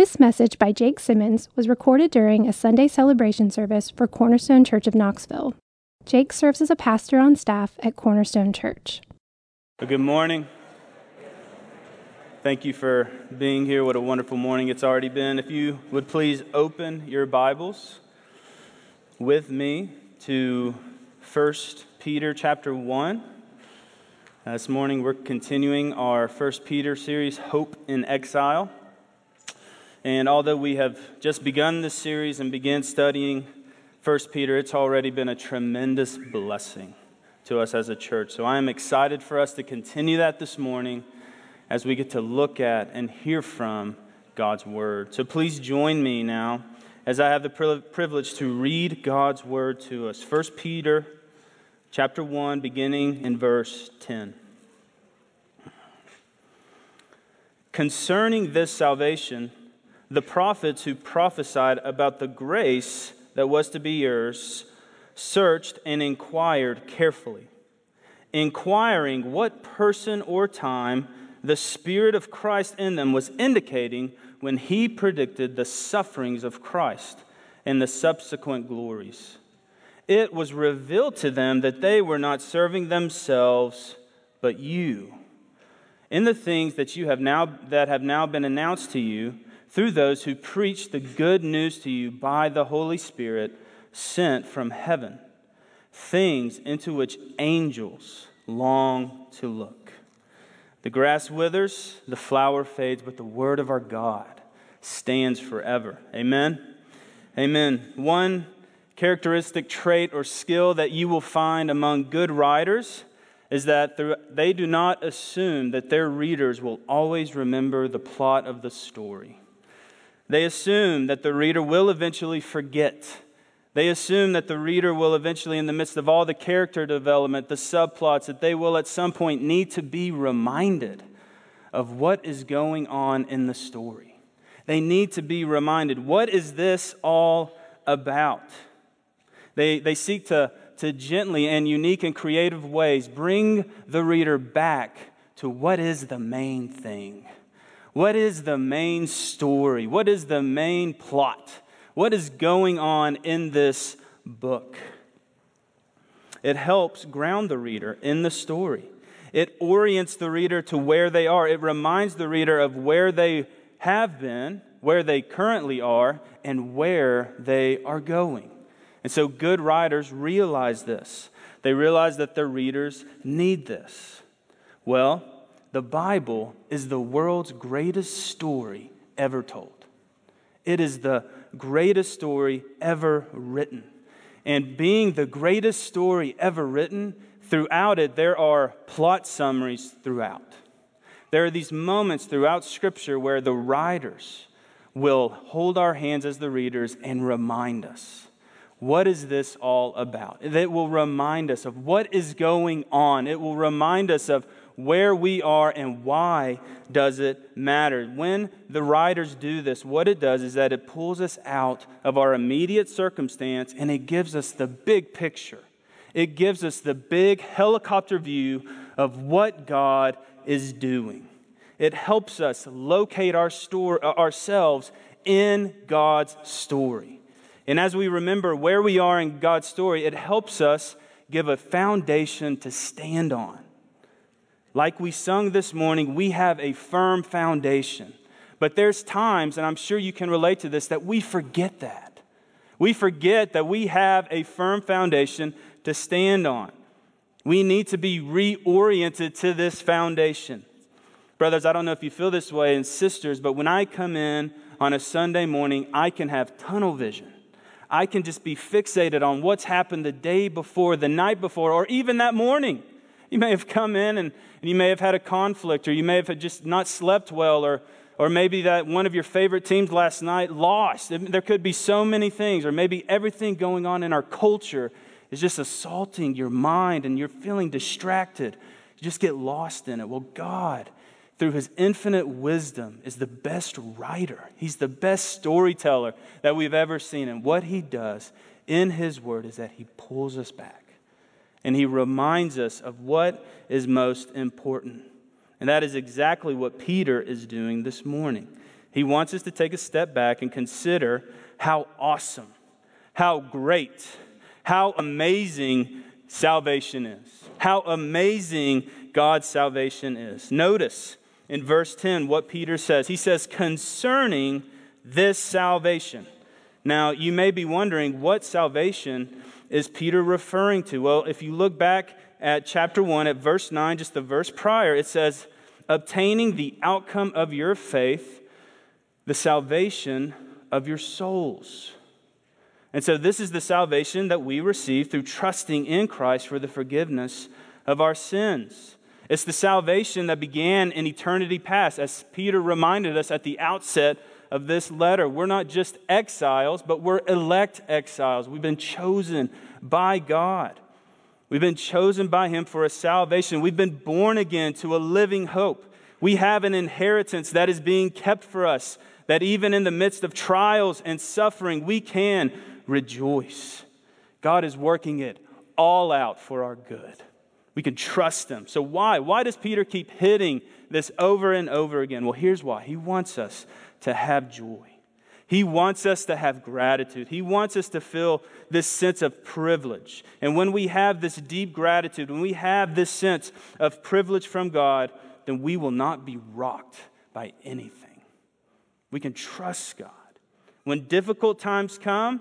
This message by Jake Simmons was recorded during a Sunday celebration service for Cornerstone Church of Knoxville. Jake serves as a pastor on staff at Cornerstone Church. Good morning. Thank you for being here. What a wonderful morning it's already been. If you would please open your Bibles with me to 1 Peter chapter 1. Uh, this morning we're continuing our 1 Peter series, Hope in Exile. And although we have just begun this series and began studying 1 Peter, it's already been a tremendous blessing to us as a church. So I am excited for us to continue that this morning as we get to look at and hear from God's Word. So please join me now as I have the privilege to read God's Word to us. 1 Peter chapter 1, beginning in verse 10. Concerning this salvation, the prophets who prophesied about the grace that was to be yours searched and inquired carefully, inquiring what person or time the Spirit of Christ in them was indicating when he predicted the sufferings of Christ and the subsequent glories. It was revealed to them that they were not serving themselves, but you. In the things that you have now that have now been announced to you through those who preach the good news to you by the Holy Spirit sent from heaven, things into which angels long to look. The grass withers, the flower fades, but the word of our God stands forever. Amen. Amen. One characteristic trait or skill that you will find among good writers is that they do not assume that their readers will always remember the plot of the story. They assume that the reader will eventually forget. They assume that the reader will eventually, in the midst of all the character development, the subplots, that they will at some point need to be reminded of what is going on in the story. They need to be reminded what is this all about? They, they seek to, to gently and unique and creative ways bring the reader back to what is the main thing. What is the main story? What is the main plot? What is going on in this book? It helps ground the reader in the story. It orients the reader to where they are. It reminds the reader of where they have been, where they currently are, and where they are going. And so good writers realize this. They realize that their readers need this. Well, the Bible is the world's greatest story ever told. It is the greatest story ever written. And being the greatest story ever written, throughout it, there are plot summaries throughout. There are these moments throughout Scripture where the writers will hold our hands as the readers and remind us what is this all about? It will remind us of what is going on. It will remind us of where we are and why does it matter. When the writers do this, what it does is that it pulls us out of our immediate circumstance and it gives us the big picture. It gives us the big helicopter view of what God is doing. It helps us locate our story, uh, ourselves in God's story. And as we remember where we are in God's story, it helps us give a foundation to stand on. Like we sung this morning, we have a firm foundation. But there's times, and I'm sure you can relate to this, that we forget that. We forget that we have a firm foundation to stand on. We need to be reoriented to this foundation. Brothers, I don't know if you feel this way, and sisters, but when I come in on a Sunday morning, I can have tunnel vision. I can just be fixated on what's happened the day before, the night before, or even that morning. You may have come in and, and you may have had a conflict, or you may have just not slept well, or, or maybe that one of your favorite teams last night lost. There could be so many things, or maybe everything going on in our culture is just assaulting your mind and you're feeling distracted. You just get lost in it. Well, God, through his infinite wisdom, is the best writer. He's the best storyteller that we've ever seen. And what he does in his word is that he pulls us back and he reminds us of what is most important. And that is exactly what Peter is doing this morning. He wants us to take a step back and consider how awesome, how great, how amazing salvation is. How amazing God's salvation is. Notice in verse 10 what Peter says. He says, concerning this salvation. Now, you may be wondering what salvation is Peter referring to? Well, if you look back at chapter 1, at verse 9, just the verse prior, it says, obtaining the outcome of your faith, the salvation of your souls. And so, this is the salvation that we receive through trusting in Christ for the forgiveness of our sins. It's the salvation that began in eternity past, as Peter reminded us at the outset of this letter. We're not just exiles, but we're elect exiles. We've been chosen by God. We've been chosen by Him for a salvation. We've been born again to a living hope. We have an inheritance that is being kept for us, that even in the midst of trials and suffering, we can rejoice. God is working it all out for our good. We can trust Him. So, why? Why does Peter keep hitting this over and over again? Well, here's why He wants us to have joy. He wants us to have gratitude. He wants us to feel this sense of privilege. And when we have this deep gratitude, when we have this sense of privilege from God, then we will not be rocked by anything. We can trust God. When difficult times come,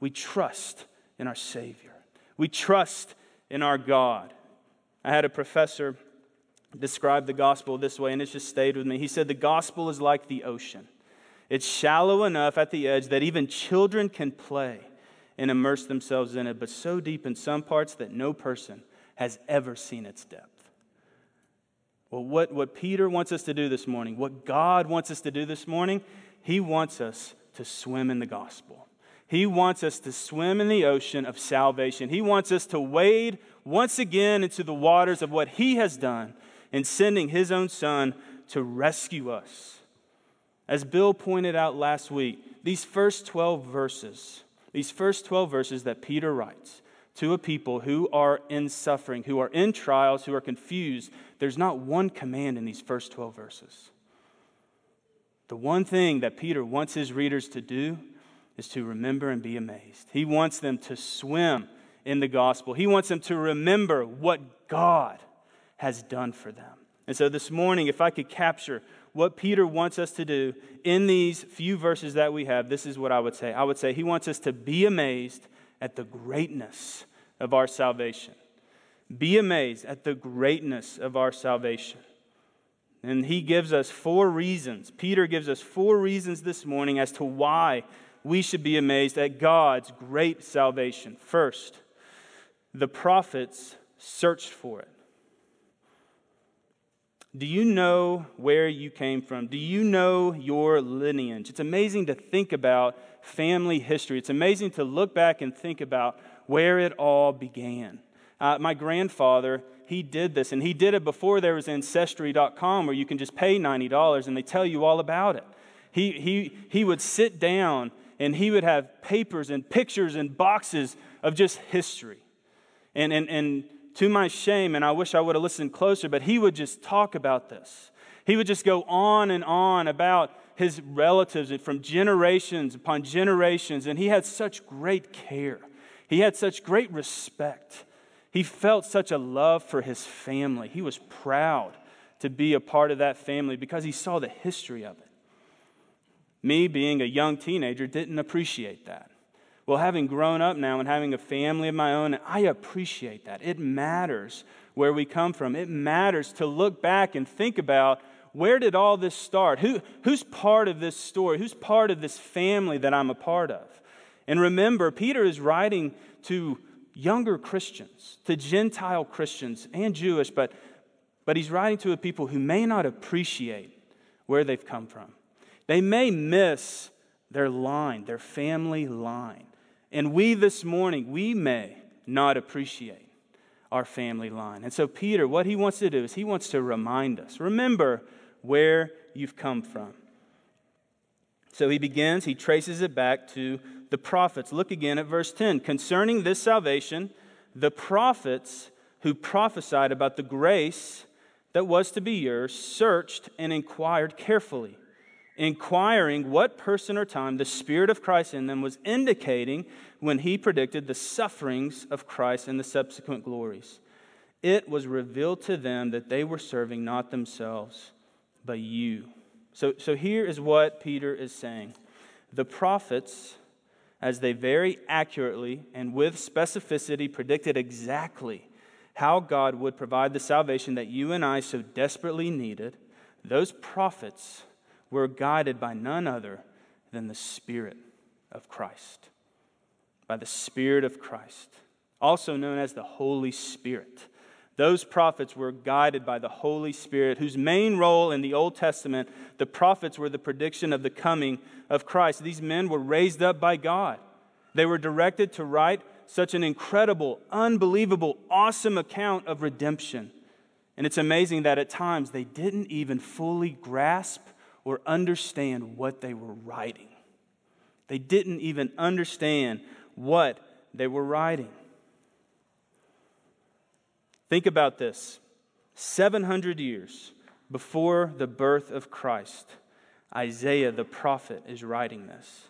we trust in our Savior. We trust in our God. I had a professor describe the gospel this way, and it's just stayed with me. He said, The gospel is like the ocean. It's shallow enough at the edge that even children can play and immerse themselves in it, but so deep in some parts that no person has ever seen its depth. Well, what, what Peter wants us to do this morning, what God wants us to do this morning, he wants us to swim in the gospel. He wants us to swim in the ocean of salvation. He wants us to wade once again into the waters of what He has done in sending His own Son to rescue us. As Bill pointed out last week, these first 12 verses, these first 12 verses that Peter writes to a people who are in suffering, who are in trials, who are confused, there's not one command in these first 12 verses. The one thing that Peter wants his readers to do is to remember and be amazed. He wants them to swim in the gospel. He wants them to remember what God has done for them. And so this morning, if I could capture what Peter wants us to do in these few verses that we have, this is what I would say. I would say he wants us to be amazed at the greatness of our salvation. Be amazed at the greatness of our salvation. And he gives us four reasons. Peter gives us four reasons this morning as to why we should be amazed at God's great salvation. First, the prophets searched for it. Do you know where you came from? Do you know your lineage? It's amazing to think about family history. It's amazing to look back and think about where it all began. Uh, my grandfather, he did this, and he did it before there was ancestry.com where you can just pay $90 and they tell you all about it. He, he, he would sit down and he would have papers and pictures and boxes of just history. And, and, and to my shame, and I wish I would have listened closer, but he would just talk about this. He would just go on and on about his relatives from generations upon generations, and he had such great care. He had such great respect. He felt such a love for his family. He was proud to be a part of that family because he saw the history of it. Me, being a young teenager, didn't appreciate that. Well, having grown up now and having a family of my own, I appreciate that. It matters where we come from. It matters to look back and think about where did all this start? Who, who's part of this story? Who's part of this family that I'm a part of? And remember, Peter is writing to younger Christians, to Gentile Christians and Jewish, but, but he's writing to a people who may not appreciate where they've come from. They may miss their line, their family line. And we this morning, we may not appreciate our family line. And so, Peter, what he wants to do is he wants to remind us remember where you've come from. So he begins, he traces it back to the prophets. Look again at verse 10. Concerning this salvation, the prophets who prophesied about the grace that was to be yours searched and inquired carefully inquiring what person or time the Spirit of Christ in them was indicating when he predicted the sufferings of Christ and the subsequent glories. It was revealed to them that they were serving not themselves, but you. So, so here is what Peter is saying. The prophets, as they very accurately and with specificity predicted exactly how God would provide the salvation that you and I so desperately needed, those prophets were guided by none other than the Spirit of Christ. By the Spirit of Christ, also known as the Holy Spirit. Those prophets were guided by the Holy Spirit, whose main role in the Old Testament, the prophets were the prediction of the coming of Christ. These men were raised up by God. They were directed to write such an incredible, unbelievable, awesome account of redemption. And it's amazing that at times they didn't even fully grasp or understand what they were writing. They didn't even understand what they were writing. Think about this 700 years before the birth of Christ, Isaiah the prophet is writing this.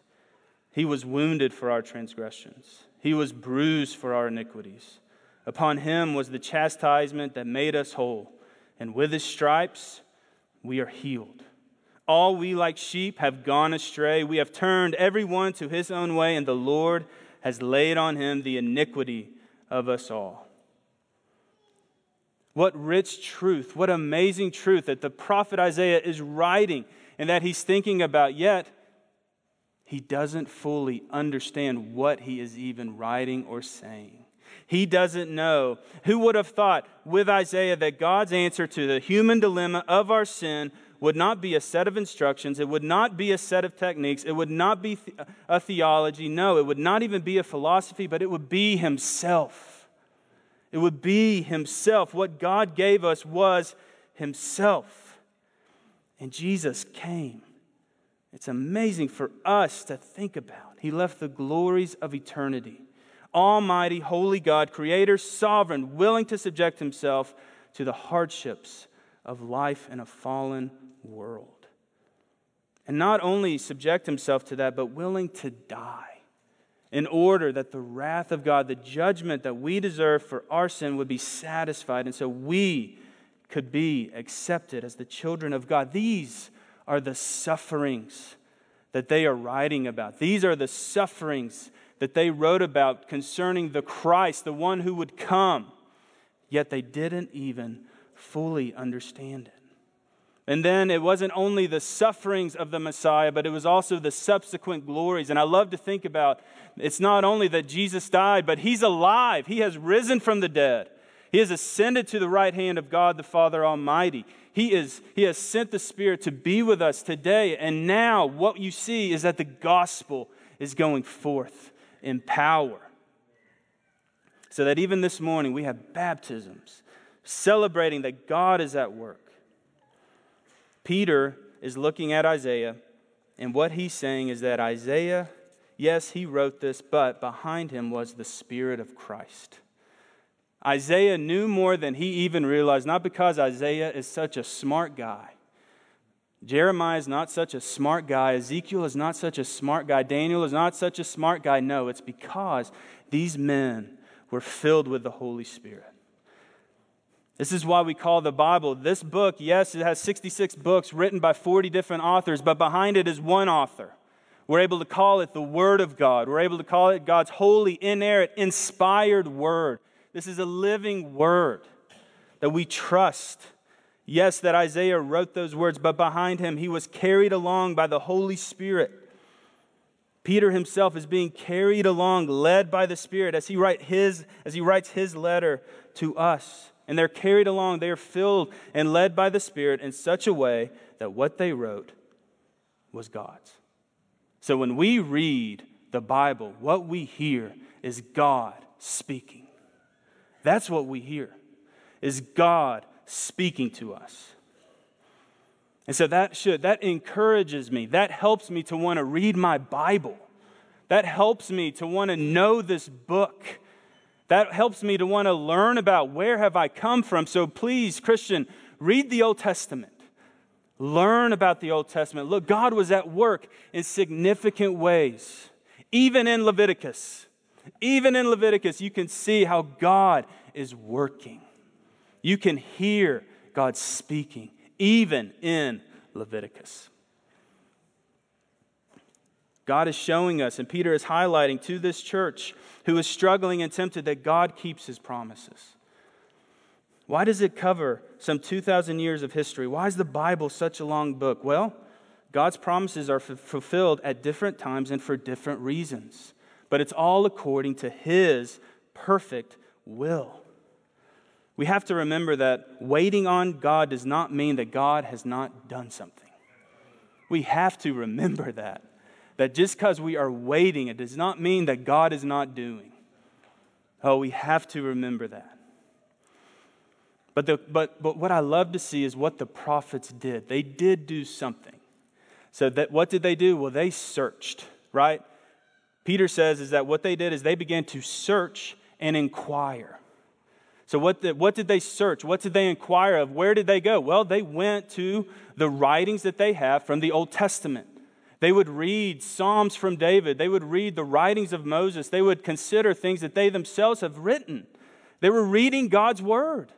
He was wounded for our transgressions, he was bruised for our iniquities. Upon him was the chastisement that made us whole, and with his stripes we are healed. All we like sheep have gone astray. We have turned every one to his own way, and the Lord has laid on him the iniquity of us all. What rich truth, what amazing truth that the prophet Isaiah is writing and that he's thinking about, yet he doesn't fully understand what he is even writing or saying. He doesn't know. Who would have thought with Isaiah that God's answer to the human dilemma of our sin would not be a set of instructions, it would not be a set of techniques, it would not be a theology, no, it would not even be a philosophy, but it would be Himself. It would be Himself. What God gave us was Himself. And Jesus came. It's amazing for us to think about. He left the glories of eternity. Almighty, holy God, creator, sovereign, willing to subject Himself to the hardships of life in a fallen world. And not only subject Himself to that, but willing to die in order that the wrath of God, the judgment that we deserve for our sin, would be satisfied. And so we could be accepted as the children of God. These are the sufferings that they are writing about. These are the sufferings that they wrote about concerning the Christ, the one who would come. Yet they didn't even fully understand it. And then it wasn't only the sufferings of the Messiah, but it was also the subsequent glories. And I love to think about it's not only that Jesus died, but he's alive. He has risen from the dead. He has ascended to the right hand of God the Father Almighty. He, is, he has sent the Spirit to be with us today. And now what you see is that the gospel is going forth in power. So that even this morning we have baptisms celebrating that God is at work. Peter is looking at Isaiah, and what he's saying is that Isaiah, yes, he wrote this, but behind him was the Spirit of Christ. Isaiah knew more than he even realized, not because Isaiah is such a smart guy. Jeremiah is not such a smart guy. Ezekiel is not such a smart guy. Daniel is not such a smart guy. No, it's because these men were filled with the Holy Spirit. This is why we call the Bible this book. Yes, it has 66 books written by 40 different authors, but behind it is one author. We're able to call it the Word of God. We're able to call it God's holy, inerrant, inspired Word. This is a living Word that we trust. Yes, that Isaiah wrote those words, but behind him, he was carried along by the Holy Spirit. Peter himself is being carried along, led by the Spirit as he, write his, as he writes his letter to us and they're carried along. They are filled and led by the Spirit in such a way that what they wrote was God's. So when we read the Bible, what we hear is God speaking. That's what we hear, is God speaking to us. And so that should, that encourages me. That helps me to want to read my Bible. That helps me to want to know this book that helps me to want to learn about where have I come from. So please, Christian, read the Old Testament. Learn about the Old Testament. Look, God was at work in significant ways, even in Leviticus. Even in Leviticus, you can see how God is working. You can hear God speaking, even in Leviticus. God is showing us, and Peter is highlighting to this church who is struggling and tempted that God keeps his promises. Why does it cover some 2,000 years of history? Why is the Bible such a long book? Well, God's promises are f- fulfilled at different times and for different reasons, but it's all according to His perfect will. We have to remember that waiting on God does not mean that God has not done something. We have to remember that. That just because we are waiting, it does not mean that God is not doing. Oh, we have to remember that. But, the, but, but what I love to see is what the prophets did. They did do something. So that what did they do? Well, they searched, right? Peter says is that what they did is they began to search and inquire. So what, the, what did they search? What did they inquire of? Where did they go? Well, they went to the writings that they have from the Old Testament. They would read Psalms from David. They would read the writings of Moses. They would consider things that they themselves have written. They were reading God's word.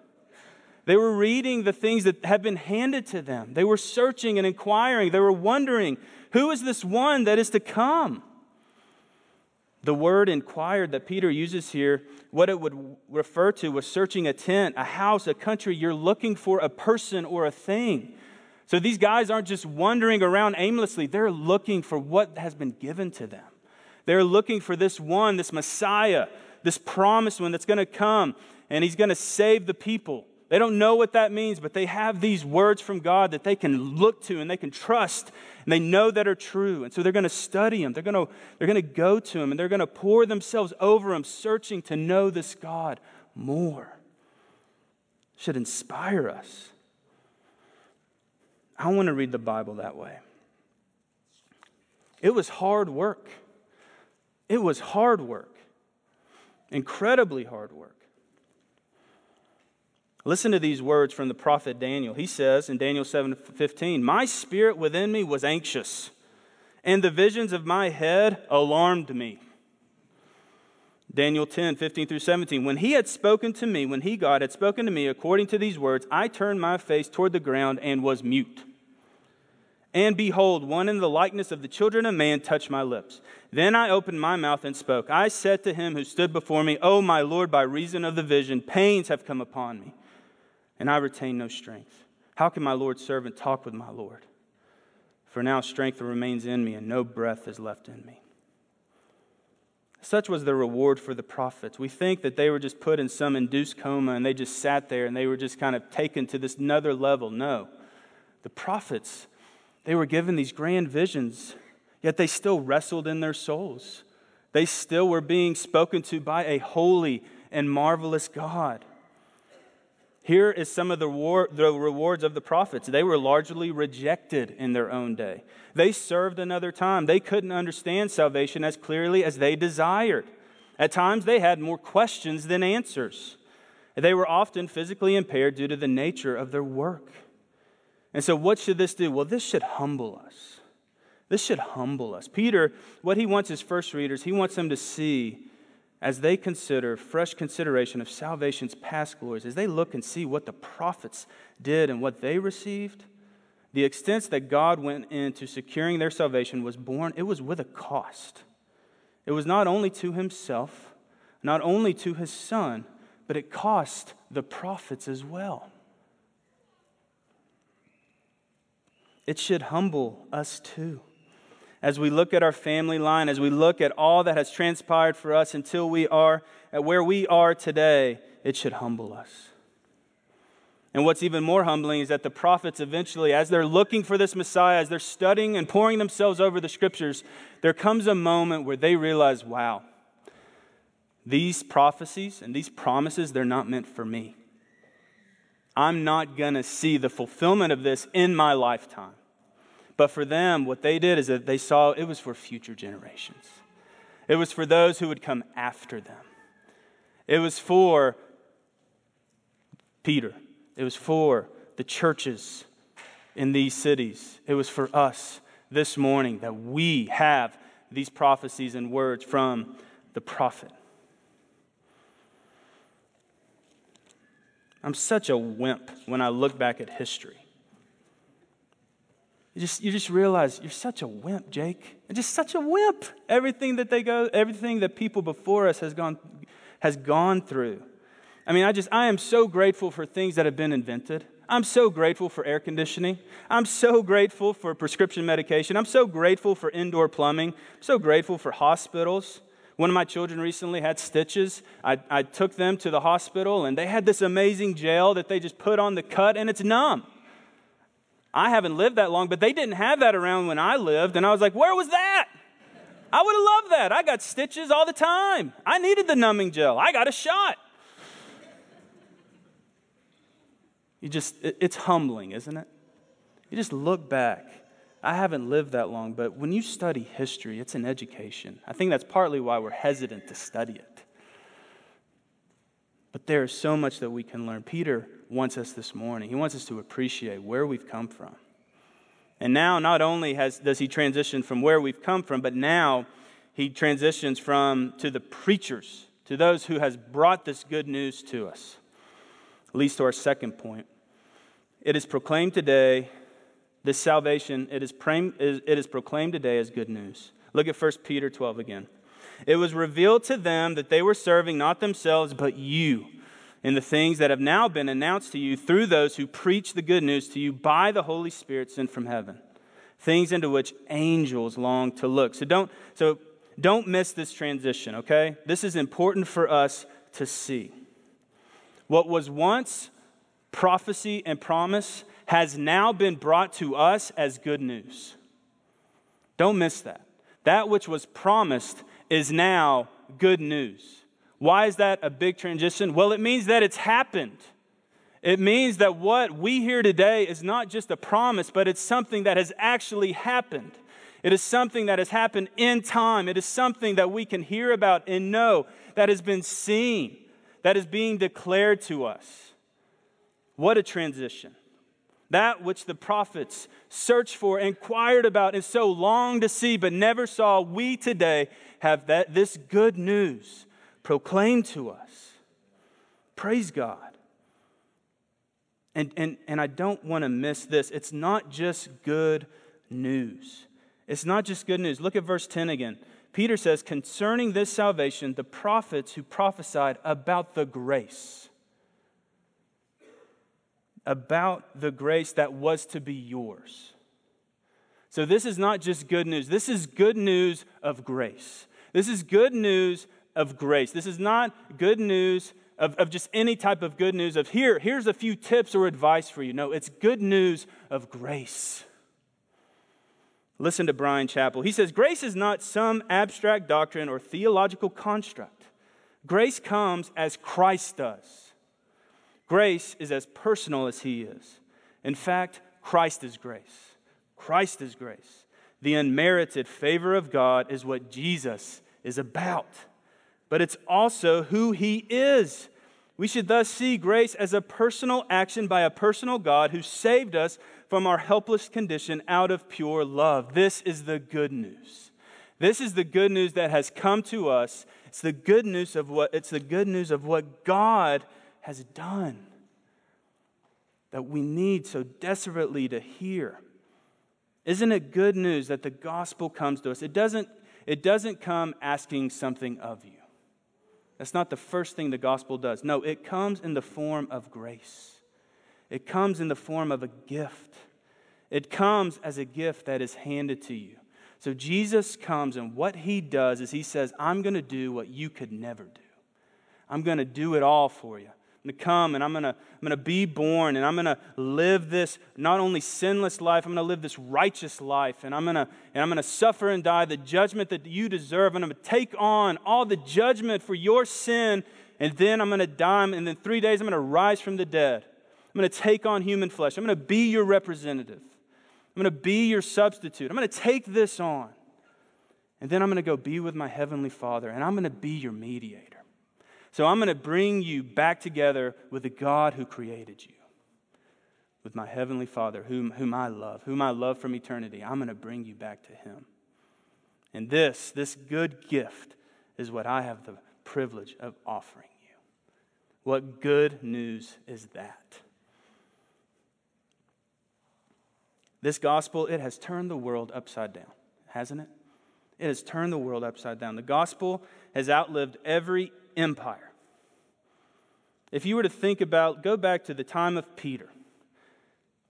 They were reading the things that have been handed to them. They were searching and inquiring. They were wondering, who is this one that is to come? The word inquired that Peter uses here, what it would refer to was searching a tent, a house, a country. You're looking for a person or a thing. So these guys aren't just wandering around aimlessly, they're looking for what has been given to them. They're looking for this one, this Messiah, this promised one that's going to come, and he's going to save the people. They don't know what that means, but they have these words from God that they can look to and they can trust and they know that are true. And so they're going to study them. They're going to, they're going to go to them and they're going to pour themselves over them, searching to know this God more. Should inspire us. I want to read the Bible that way. It was hard work. It was hard work, incredibly hard work. Listen to these words from the prophet Daniel. He says in Daniel 7:15, "My spirit within me was anxious, and the visions of my head alarmed me." Daniel 10, 15 through 17. When he had spoken to me, when he, God, had spoken to me according to these words, I turned my face toward the ground and was mute. And behold, one in the likeness of the children of man touched my lips. Then I opened my mouth and spoke. I said to him who stood before me, O my Lord, by reason of the vision, pains have come upon me and I retain no strength. How can my Lord's servant talk with my Lord? For now strength remains in me, and no breath is left in me. Such was the reward for the prophets. We think that they were just put in some induced coma and they just sat there and they were just kind of taken to this another level. No. The prophets, they were given these grand visions, yet they still wrestled in their souls. They still were being spoken to by a holy and marvelous God. Here is some of the, war, the, rewards of the prophets. They were largely rejected in their own day. They served another time. They couldn't understand salvation as clearly as they desired. At times, they had more questions than answers. They were often physically impaired due to the nature of their work. And so, what should this do? Well, this should humble us. This should humble us. Peter, what he wants his first readers, he wants them to see as they consider fresh consideration of salvation's past glories, as they look and see what the prophets did and what they received, the extent that God went into securing their salvation was born, it was with a cost. It was not only to himself, not only to his son, but it cost the prophets as well. It should humble us too as we look at our family line, as we look at all that has transpired for us until we are at where we are today, it should humble us. And what's even more humbling is that the prophets eventually, as they're looking for this Messiah, as they're studying and pouring themselves over the scriptures, there comes a moment where they realize, wow, these prophecies and these promises, they're not meant for me. I'm not going to see the fulfillment of this in my lifetime. But for them, what they did is that they saw it was for future generations. It was for those who would come after them. It was for Peter. It was for the churches in these cities. It was for us this morning that we have these prophecies and words from the prophet. I'm such a wimp when I look back at history. You just, you just realize you're such a wimp, Jake. You're just such a wimp. Everything that they go, everything that people before us has gone, has gone through. I mean, I just, I am so grateful for things that have been invented. I'm so grateful for air conditioning. I'm so grateful for prescription medication. I'm so grateful for indoor plumbing. I'm so grateful for hospitals. One of my children recently had stitches. I, I took them to the hospital, and they had this amazing gel that they just put on the cut, and it's numb. I haven't lived that long, but they didn't have that around when I lived, and I was like, where was that? I would have loved that. I got stitches all the time. I needed the numbing gel. I got a shot. You just, it's humbling, isn't it? You just look back I haven't lived that long, but when you study history, it's an education. I think that's partly why we're hesitant to study it. But there is so much that we can learn. Peter wants us this morning, he wants us to appreciate where we've come from. And now, not only has, does he transition from where we've come from, but now he transitions from to the preachers, to those who has brought this good news to us. Leads to our second point. It is proclaimed today this salvation, it is, it is proclaimed today as good news. Look at 1 Peter 12 again. It was revealed to them that they were serving not themselves, but you, in the things that have now been announced to you through those who preach the good news to you by the Holy Spirit sent from heaven. Things into which angels long to look. So don't, so don't miss this transition, okay? This is important for us to see. What was once prophecy and promise has now been brought to us as good news. Don't miss that. That which was promised is now good news. Why is that a big transition? Well, it means that it's happened. It means that what we hear today is not just a promise, but it's something that has actually happened. It is something that has happened in time. It is something that we can hear about and know that has been seen, that is being declared to us. What a transition that which the prophets searched for, inquired about, and so longed to see, but never saw, we today have that, this good news proclaimed to us. Praise God. And, and, and I don't want to miss this. It's not just good news. It's not just good news. Look at verse 10 again. Peter says, Concerning this salvation, the prophets who prophesied about the grace about the grace that was to be yours. So, this is not just good news. This is good news of grace. This is good news of grace. This is not good news of, of just any type of good news of here, here's a few tips or advice for you. No, it's good news of grace. Listen to Bryan Chapell. He says, Grace is not some abstract doctrine or theological construct. Grace comes as Christ does. Grace is as personal as He is. In fact, Christ is grace. Christ is grace. The unmerited favor of God is what Jesus is about, but it's also who He is. We should thus see grace as a personal action by a personal God who saved us from our helpless condition out of pure love. This is the good news. This is the good news that has come to us. It's the good news of what it's the good news of what God has done that we need so desperately to hear. Isn't it good news that the gospel comes to us? It doesn't, it doesn't come asking something of you. That's not the first thing the gospel does. No, it comes in the form of grace, it comes in the form of a gift. It comes as a gift that is handed to you. So Jesus comes, and what he does is he says, I'm going to do what you could never do. I'm going to do it all for you. Going to come and I'm going to, I'm going to be born and I'm going to live this not only sinless life, I'm going to live this righteous life and I'm going to, and I'm going to suffer and die the judgment that you deserve. And I'm going to take on all the judgment for your sin and then I'm going to die and then three days I'm going to rise from the dead. I'm going to take on human flesh. I'm going to be your representative. I'm going to be your substitute. I'm going to take this on. And then I'm going to go be with my heavenly Father and I'm going to be your mediator. So I'm going to bring you back together with the God who created you. with my heavenly Father, whom, whom I love, whom I love from eternity. I'm going to bring you back to him. And this, this good gift, is what I have the privilege of offering you. What good news is that? This gospel, it has turned the world upside down, hasn't it? It has turned the world upside down. The gospel has outlived every empire. If you were to think about, go back to the time of Peter.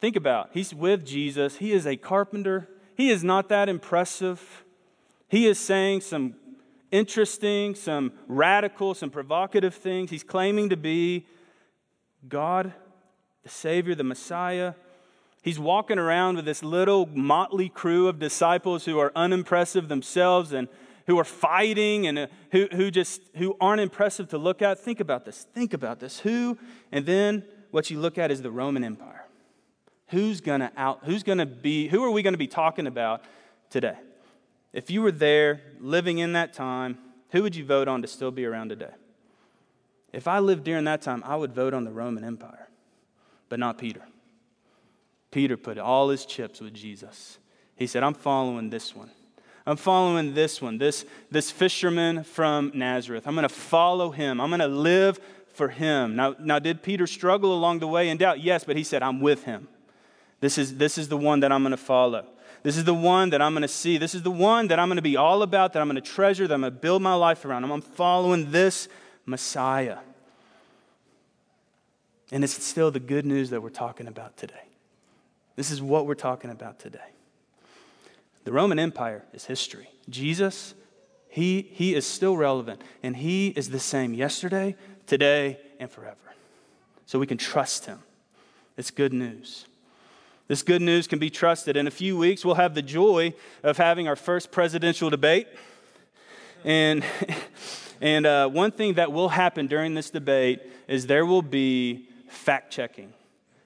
Think about, he's with Jesus. He is a carpenter. He is not that impressive. He is saying some interesting, some radical, some provocative things. He's claiming to be God, the Savior, the Messiah. He's walking around with this little motley crew of disciples who are unimpressive themselves and who are fighting and uh, who, who just who aren't impressive to look at. Think about this. Think about this. Who, and then what you look at is the Roman Empire. Who's gonna out, who's gonna be, who are we gonna be talking about today? If you were there living in that time, who would you vote on to still be around today? If I lived during that time, I would vote on the Roman Empire, but not Peter. Peter put all his chips with Jesus. He said, I'm following this one. I'm following this one, this, this fisherman from Nazareth. I'm going to follow him. I'm going to live for him. Now, now, did Peter struggle along the way in doubt? Yes, but he said, I'm with him. This is, this is the one that I'm going to follow. This is the one that I'm going to see. This is the one that I'm going to be all about, that I'm going to treasure, that I'm going to build my life around. I'm following this Messiah. And it's still the good news that we're talking about today. This is what we're talking about today. The Roman Empire is history. Jesus, he, he is still relevant, and he is the same yesterday, today, and forever. So we can trust him. It's good news. This good news can be trusted. In a few weeks, we'll have the joy of having our first presidential debate. And, and uh, one thing that will happen during this debate is there will be fact checking.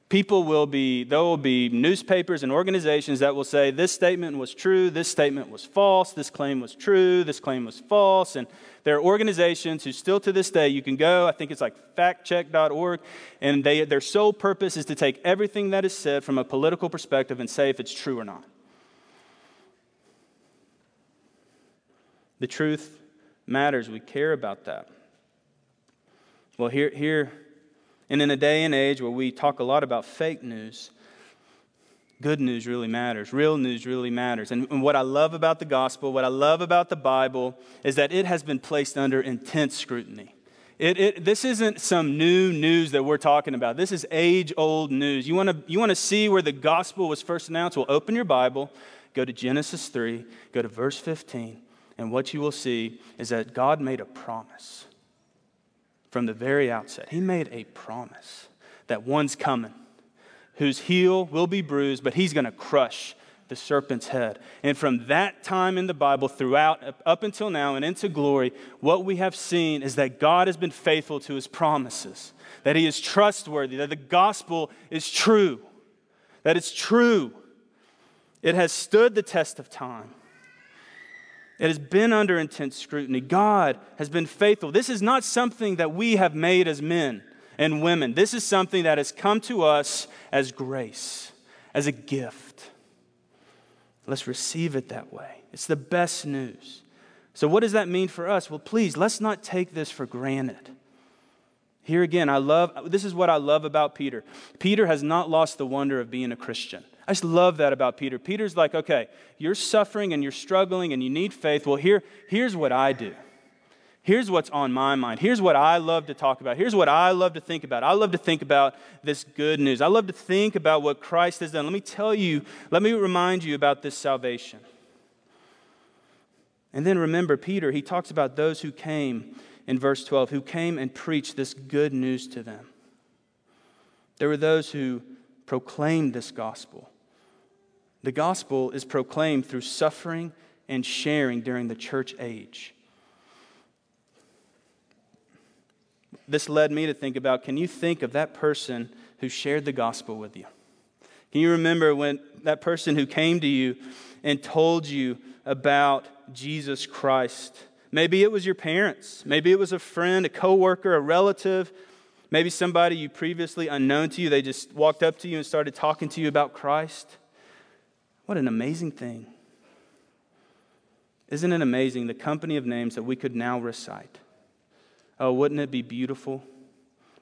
People will be, there will be newspapers and organizations that will say this statement was true, this statement was false, this claim was true, this claim was false. And there are organizations who still to this day, you can go, I think it's like factcheck.org, and they, their sole purpose is to take everything that is said from a political perspective and say if it's true or not. The truth matters. We care about that. Well, here, here, and in a day and age where we talk a lot about fake news, good news really matters. Real news really matters. And, and, what I love about the gospel, what I love about the Bible, is that it has been placed under intense scrutiny. It, it, this isn't some new news that we're talking about. This is age old news. You want to you wanna see where the gospel was first announced? Well, open your Bible, go to Genesis 3, go to verse 15, and what you will see is that God made a promise from the very outset. He made a promise that one's coming whose heel will be bruised, but he's going to crush the serpent's head. And from that time in the Bible, throughout, up until now, and into glory, what we have seen is that God has been faithful to his promises, that he is trustworthy, that the gospel is true, that it's true. It has stood the test of time. It has been under intense scrutiny. God has been faithful. This is not something that we have made as men and women. This is something that has come to us as grace, as a gift. Let's receive it that way. It's the best news. So, what does that mean for us? Well, please, let's not take this for granted. Here again, I love, this is what I love about Peter. Peter has not lost the wonder of being a Christian. I just love that about Peter. Peter's like, okay, you're suffering and you're struggling and you need faith. Well, here, here's what I do. Here's what's on my mind. Here's what I love to talk about. Here's what I love to think about. I love to think about this good news. I love to think about what Christ has done. Let me tell you, let me remind you about this salvation. And then remember, Peter, he talks about those who came in verse 12, who came and preached this good news to them. There were those who proclaimed this gospel. The gospel is proclaimed through suffering and sharing during the church age. This led me to think about can you think of that person who shared the gospel with you? Can you remember when that person who came to you and told you about Jesus Christ? Maybe it was your parents, maybe it was a friend, a coworker, a relative Maybe somebody you previously unknown to you, they just walked up to you and started talking to you about Christ. What an amazing thing. Isn't it amazing the company of names that we could now recite? Oh, wouldn't it be beautiful?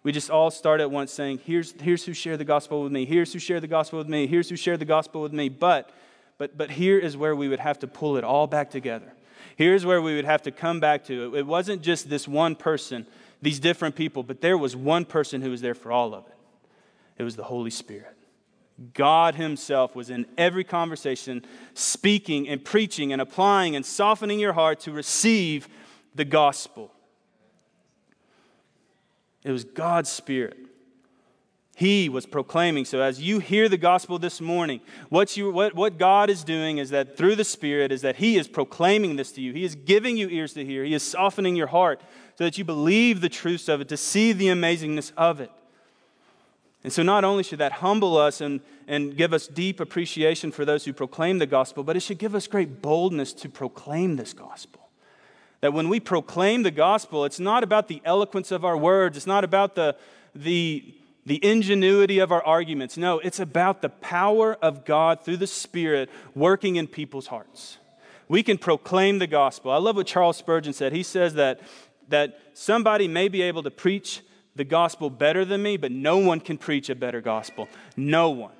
We just all start at once saying, here's, here's who shared the gospel with me, here's who shared the gospel with me, here's who shared the gospel with me. But, but, but here is where we would have to pull it all back together. Here's where we would have to come back to. It wasn't just this one person, these different people, but there was one person who was there for all of it. It was the Holy Spirit. God Himself was in every conversation, speaking and preaching and applying and softening your heart to receive the gospel. It was God's Spirit. He was proclaiming. So, as you hear the gospel this morning, what, you, what, what God is doing is that through the Spirit, is that He is proclaiming this to you. He is giving you ears to hear. He is softening your heart so that you believe the truths of it, to see the amazingness of it. And so, not only should that humble us and, and give us deep appreciation for those who proclaim the gospel, but it should give us great boldness to proclaim this gospel. That when we proclaim the gospel, it's not about the eloquence of our words, it's not about the, the, the ingenuity of our arguments. No, it's about the power of God through the Spirit working in people's hearts. We can proclaim the gospel. I love what Charles Spurgeon said. He says that, that somebody may be able to preach the gospel better than me, but no one can preach a better gospel. No one.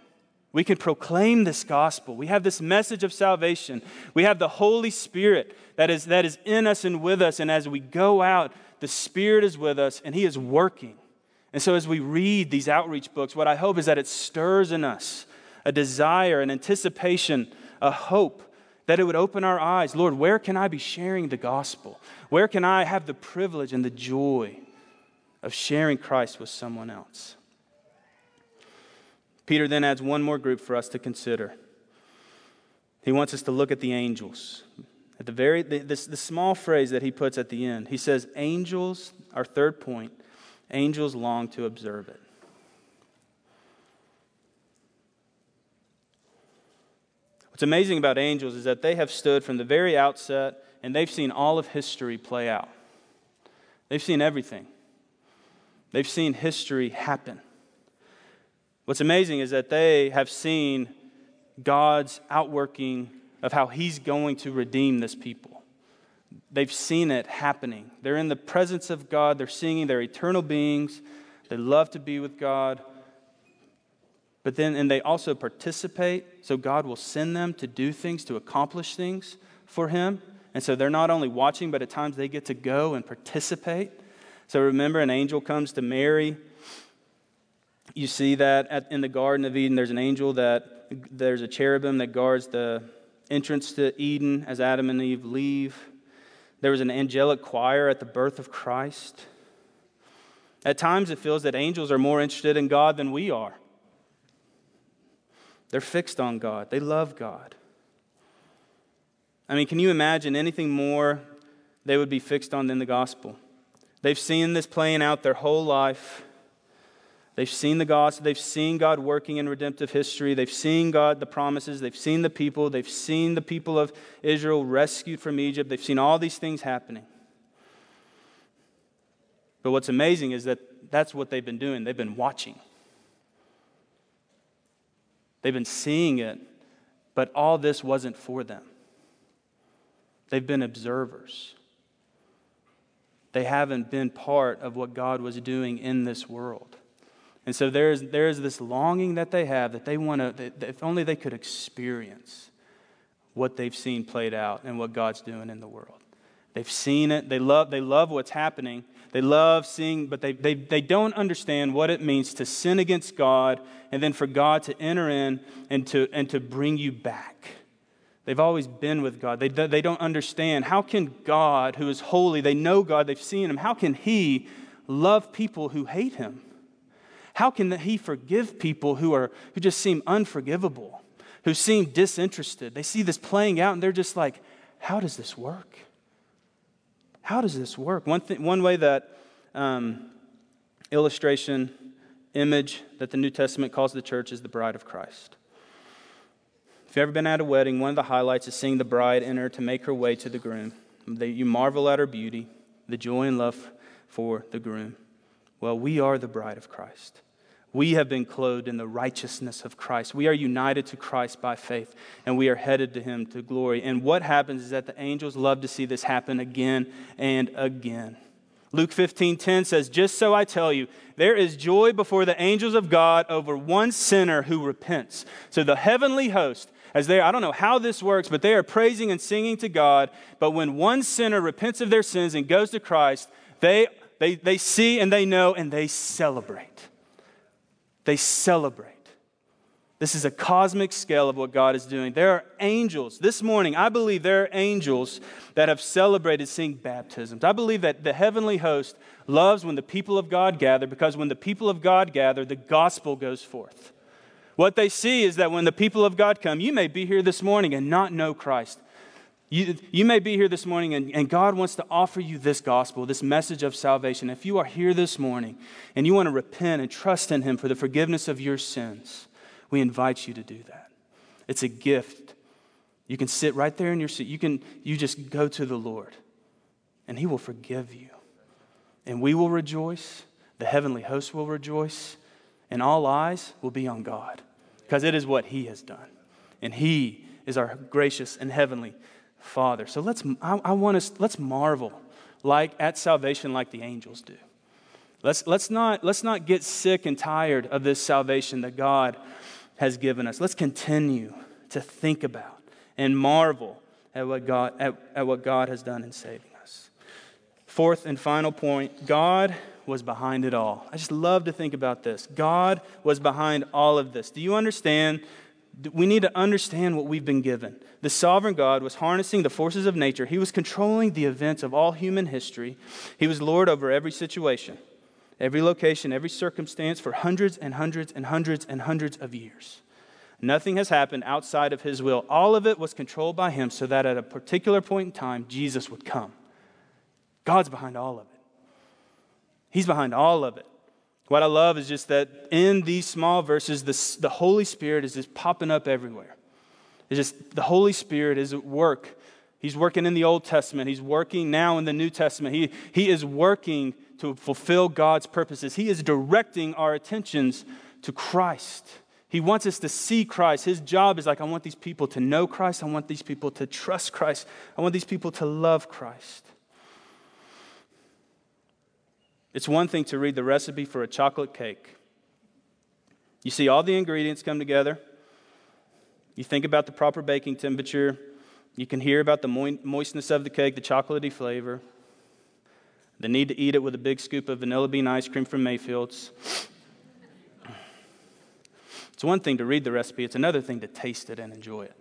We can proclaim this gospel. We have this message of salvation. We have the Holy Spirit that is, that is in us and with us. And as we go out, the Spirit is with us and He is working. And so, as we read these outreach books, what I hope is that it stirs in us a desire, an anticipation, a hope that it would open our eyes. Lord, where can I be sharing the gospel? Where can I have the privilege and the joy of sharing Christ with someone else? Peter then adds one more group for us to consider. He wants us to look at the angels. At the very this, small phrase that he puts at the end, he says, "Angels." Our third point: angels long to observe it. What's amazing about angels is that they have stood from the very outset and they've seen all of history play out. They've seen everything. They've seen history happen. What's amazing is that they have seen God's outworking of how He's going to redeem this people. They've seen it happening. They're in the presence of God, they're singing, they're eternal beings, they love to be with God. But then, and they also participate, so God will send them to do things, to accomplish things for Him. And so they're not only watching, but at times they get to go and participate. So remember, an angel comes to Mary you see that at, in the Garden of Eden, there's an angel that, there's a cherubim that guards the entrance to Eden as Adam and Eve leave. There was an angelic choir at the birth of Christ. At times, it feels that angels are more interested in God than we are. They're fixed on God, they love God. I mean, can you imagine anything more they would be fixed on than the gospel? They've seen this playing out their whole life. They've seen the gospel. They've seen God working in redemptive history. They've seen God, the promises. They've seen the people. They've seen the people of Israel rescued from Egypt. They've seen all these things happening. But what's amazing is that that's what they've been doing. They've been watching, they've been seeing it, but all this wasn't for them. They've been observers. They haven't been part of what God was doing in this world. And so there's, there's this longing that they have that they want to, if only they could experience what they've seen played out and what God's doing in the world. They've seen it, they love, they love what's happening, they love seeing, but they, they, they don't understand what it means to sin against God and then for God to enter in and to, and to bring you back. They've always been with God. They, they don't understand how can God, who is holy, they know God, they've seen Him, how can He love people who hate Him? How can he forgive people who, are, who just seem unforgivable, who seem disinterested? They see this playing out and they're just like, how does this work? How does this work? One, th- one way that um, illustration, image that the New Testament calls the church is the bride of Christ. If you've ever been at a wedding, one of the highlights is seeing the bride enter to make her way to the groom. You marvel at her beauty, the joy and love for the groom. Well, we are the bride of Christ. We have been clothed in the righteousness of Christ. We are united to Christ by faith, and we are headed to Him to glory. And what happens is that the angels love to see this happen again and again. Luke 15 10 says, Just so I tell you, there is joy before the angels of God over one sinner who repents. So the heavenly host, as they, I don't know how this works, but they are praising and singing to God. But when one sinner repents of their sins and goes to Christ, they, they, they see and they know and they celebrate. They celebrate. This is a cosmic scale of what God is doing. There are angels. This morning, I believe there are angels that have celebrated seeing baptisms. I believe that the heavenly host loves when the people of God gather because when the people of God gather, the gospel goes forth. What they see is that when the people of God come, you may be here this morning and not know Christ. You, you may be here this morning and, and God wants to offer you this gospel, this message of salvation. If you are here this morning and you want to repent and trust in Him for the forgiveness of your sins, we invite you to do that. It's a gift. You can sit right there in your seat. You can you just go to the Lord and He will forgive you. And we will rejoice. The heavenly host will rejoice. And all eyes will be on God because it is what He has done. And He is our gracious and heavenly Father. So let's, I, I want us, let's marvel like at salvation like the angels do. Let's, let's, not, let's not get sick and tired of this salvation that God has given us. Let's continue to think about and marvel at what God, at, at what God has done in saving us. Fourth and final point God was behind it all. I just love to think about this. God was behind all of this. Do you understand we need to understand what we've been given. The sovereign God was harnessing the forces of nature, He was controlling the events of all human history. He was Lord over every situation, every location, every circumstance for hundreds and hundreds and hundreds and hundreds of years. Nothing has happened outside of His will. All of it was controlled by Him so that at a particular point in time, Jesus would come. God's behind all of it. He's behind all of it. What I love is just that in these small verses, the, the Holy Spirit is just popping up everywhere. It's just the Holy Spirit is at work. He's working in the Old Testament. He's working now in the New Testament. He, he is working to fulfill God's purposes. He is directing our attentions to Christ. He wants us to see Christ. His job is like, I want these people to know Christ. I want these people to trust Christ. I want these people to love Christ. It's one thing to read the recipe for a chocolate cake. You see all the ingredients come together. You think about the proper baking temperature. You can hear about the moistness of the cake, the chocolatey flavor, the need to eat it with a big scoop of vanilla bean ice cream from Mayfield's. It's one thing to read the recipe, it's another thing to taste it and enjoy it.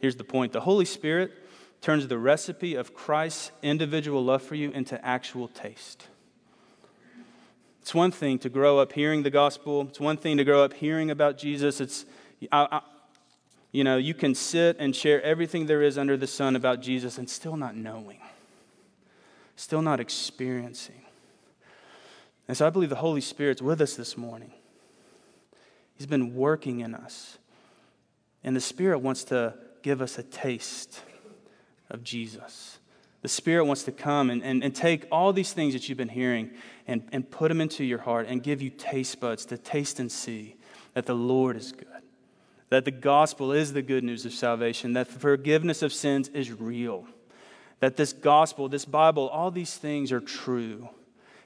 Here's the point the Holy Spirit turns the recipe of Christ's individual love for you into actual taste. It's one thing to grow up hearing the gospel. It's one thing to grow up hearing about Jesus. It's, I, I, you know, you can sit and share everything there is under the sun about Jesus and still not knowing, still not experiencing. And so I believe the Holy Spirit's with us this morning. He's been working in us. And the Spirit wants to give us a taste of Jesus. The Spirit wants to come and, and, and take all these things that you've been hearing and, and put them into your heart and give you taste buds to taste and see that the Lord is good, that the gospel is the good news of salvation, that forgiveness of sins is real, that this gospel, this Bible, all these things are true.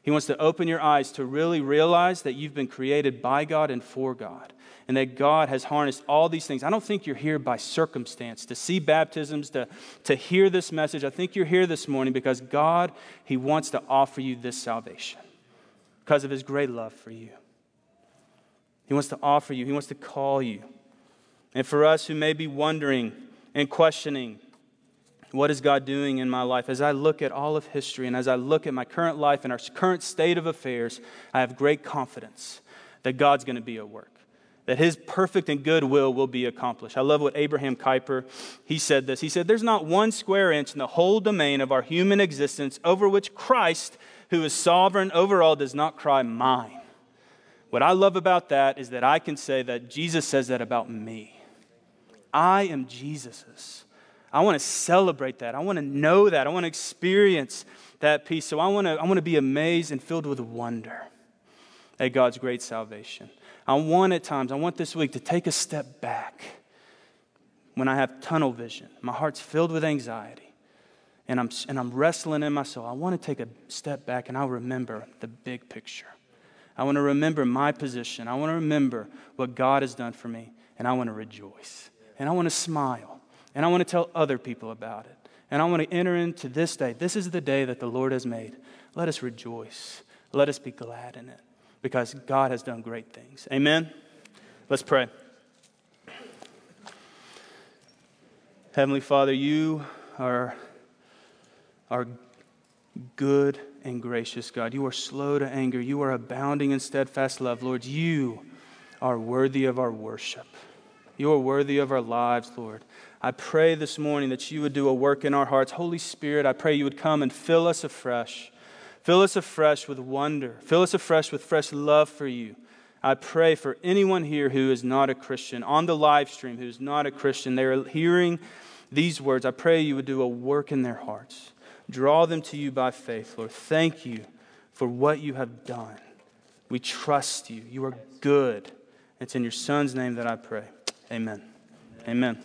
He wants to open your eyes to really realize that you've been created by God and for God and that God has harnessed all these things. I don't think you're here by circumstance to see baptisms, to, to hear this message. I think you're here this morning because God, He wants to offer you this salvation because of His great love for you. He wants to offer you, He wants to call you. And for us who may be wondering and questioning, what is God doing in my life? As I look at all of history and as I look at my current life and our current state of affairs, I have great confidence that God's going to be at work that his perfect and good will will be accomplished. I love what Abraham Kuyper, he said this. He said, There's not one square inch in the whole domain of our human existence over which Christ, who is sovereign over all, does not cry, Mine. What I love about that is that I can say that Jesus says that about me. I am Jesus's. I want to celebrate that. I want to know that. I want to experience that peace. So I want to, I want to be amazed and filled with wonder at God's great salvation. I want at times, I want this week to take a step back when I have tunnel vision. My heart's filled with anxiety and I'm, and I'm wrestling in my soul. I want to take a step back and I'll remember the big picture. I want to remember my position. I want to remember what God has done for me and I want to rejoice and I want to smile and I want to tell other people about it. And I want to enter into this day. This is the day that the Lord has made. Let us rejoice. Let us be glad in it because God has done great things. Amen. Let's pray. Heavenly Father, you are, are good and gracious, God. You are slow to anger. You are abounding in steadfast love. Lord, you are worthy of our worship. You are worthy of our lives, Lord. I pray this morning that you would do a work in our hearts. Holy Spirit, I pray you would come and fill us afresh. Fill us afresh with wonder. Fill us afresh with fresh love for you. I pray for anyone here who is not a Christian, on the live stream, who's not a Christian, they are hearing these words. I pray you would do a work in their hearts. Draw them to you by faith, Lord. Thank you for what you have done. We trust you. You are good. It's in your Son's name that I pray. Amen. Amen.